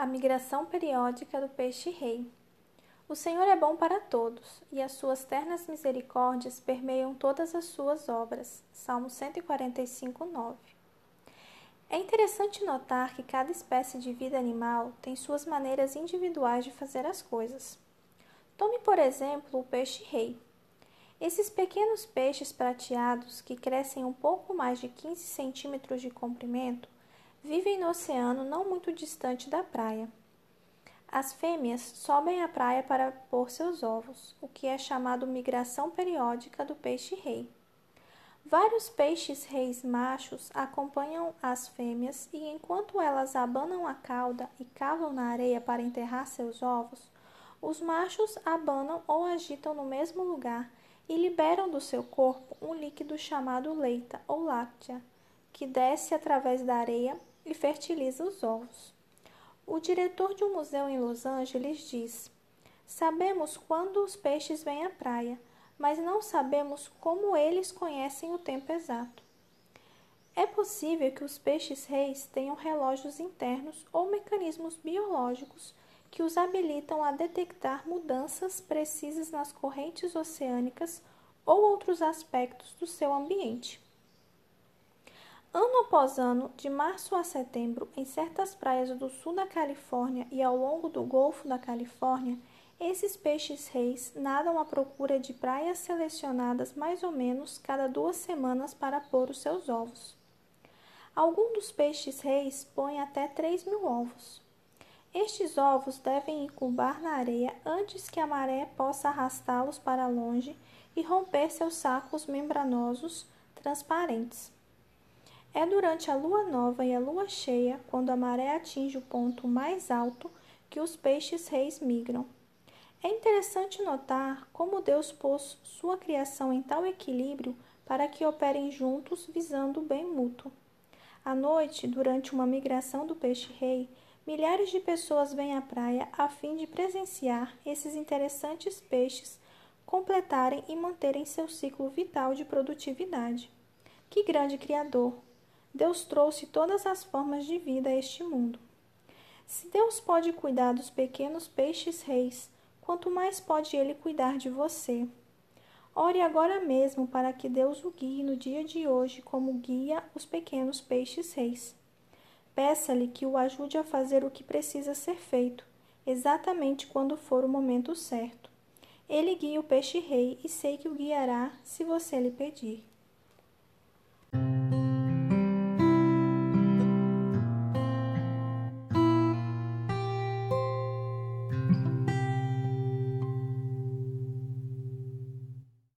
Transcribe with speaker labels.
Speaker 1: A migração periódica do peixe-rei. O Senhor é bom para todos, e as suas ternas misericórdias permeiam todas as suas obras. Salmo 145, 9. É interessante notar que cada espécie de vida animal tem suas maneiras individuais de fazer as coisas. Tome, por exemplo, o peixe-rei. Esses pequenos peixes prateados, que crescem um pouco mais de 15 centímetros de comprimento, vivem no oceano não muito distante da praia. As fêmeas sobem à praia para pôr seus ovos, o que é chamado migração periódica do peixe-rei. Vários peixes-reis machos acompanham as fêmeas e, enquanto elas abanam a cauda e cavam na areia para enterrar seus ovos, os machos abanam ou agitam no mesmo lugar e liberam do seu corpo um líquido chamado leita ou láctea, que desce através da areia e fertiliza os ovos. O diretor de um museu em Los Angeles diz: Sabemos quando os peixes vêm à praia, mas não sabemos como eles conhecem o tempo exato. É possível que os peixes-reis tenham relógios internos ou mecanismos biológicos que os habilitam a detectar mudanças precisas nas correntes oceânicas ou outros aspectos do seu ambiente. Ano após ano, de março a setembro, em certas praias do sul da Califórnia e ao longo do Golfo da Califórnia, esses peixes-reis nadam à procura de praias selecionadas mais ou menos cada duas semanas para pôr os seus ovos. Alguns dos peixes-reis põem até 3 mil ovos. Estes ovos devem incubar na areia antes que a maré possa arrastá-los para longe e romper seus sacos membranosos transparentes. É durante a lua nova e a lua cheia, quando a maré atinge o ponto mais alto, que os peixes-reis migram. É interessante notar como Deus pôs sua criação em tal equilíbrio para que operem juntos visando o bem mútuo. À noite, durante uma migração do peixe-rei, milhares de pessoas vêm à praia a fim de presenciar esses interessantes peixes completarem e manterem seu ciclo vital de produtividade. Que grande Criador! Deus trouxe todas as formas de vida a este mundo. Se Deus pode cuidar dos pequenos peixes-reis, quanto mais pode Ele cuidar de você. Ore agora mesmo para que Deus o guie no dia de hoje como guia os pequenos peixes-reis. Peça-lhe que o ajude a fazer o que precisa ser feito, exatamente quando for o momento certo. Ele guia o peixe-rei e sei que o guiará se você lhe pedir.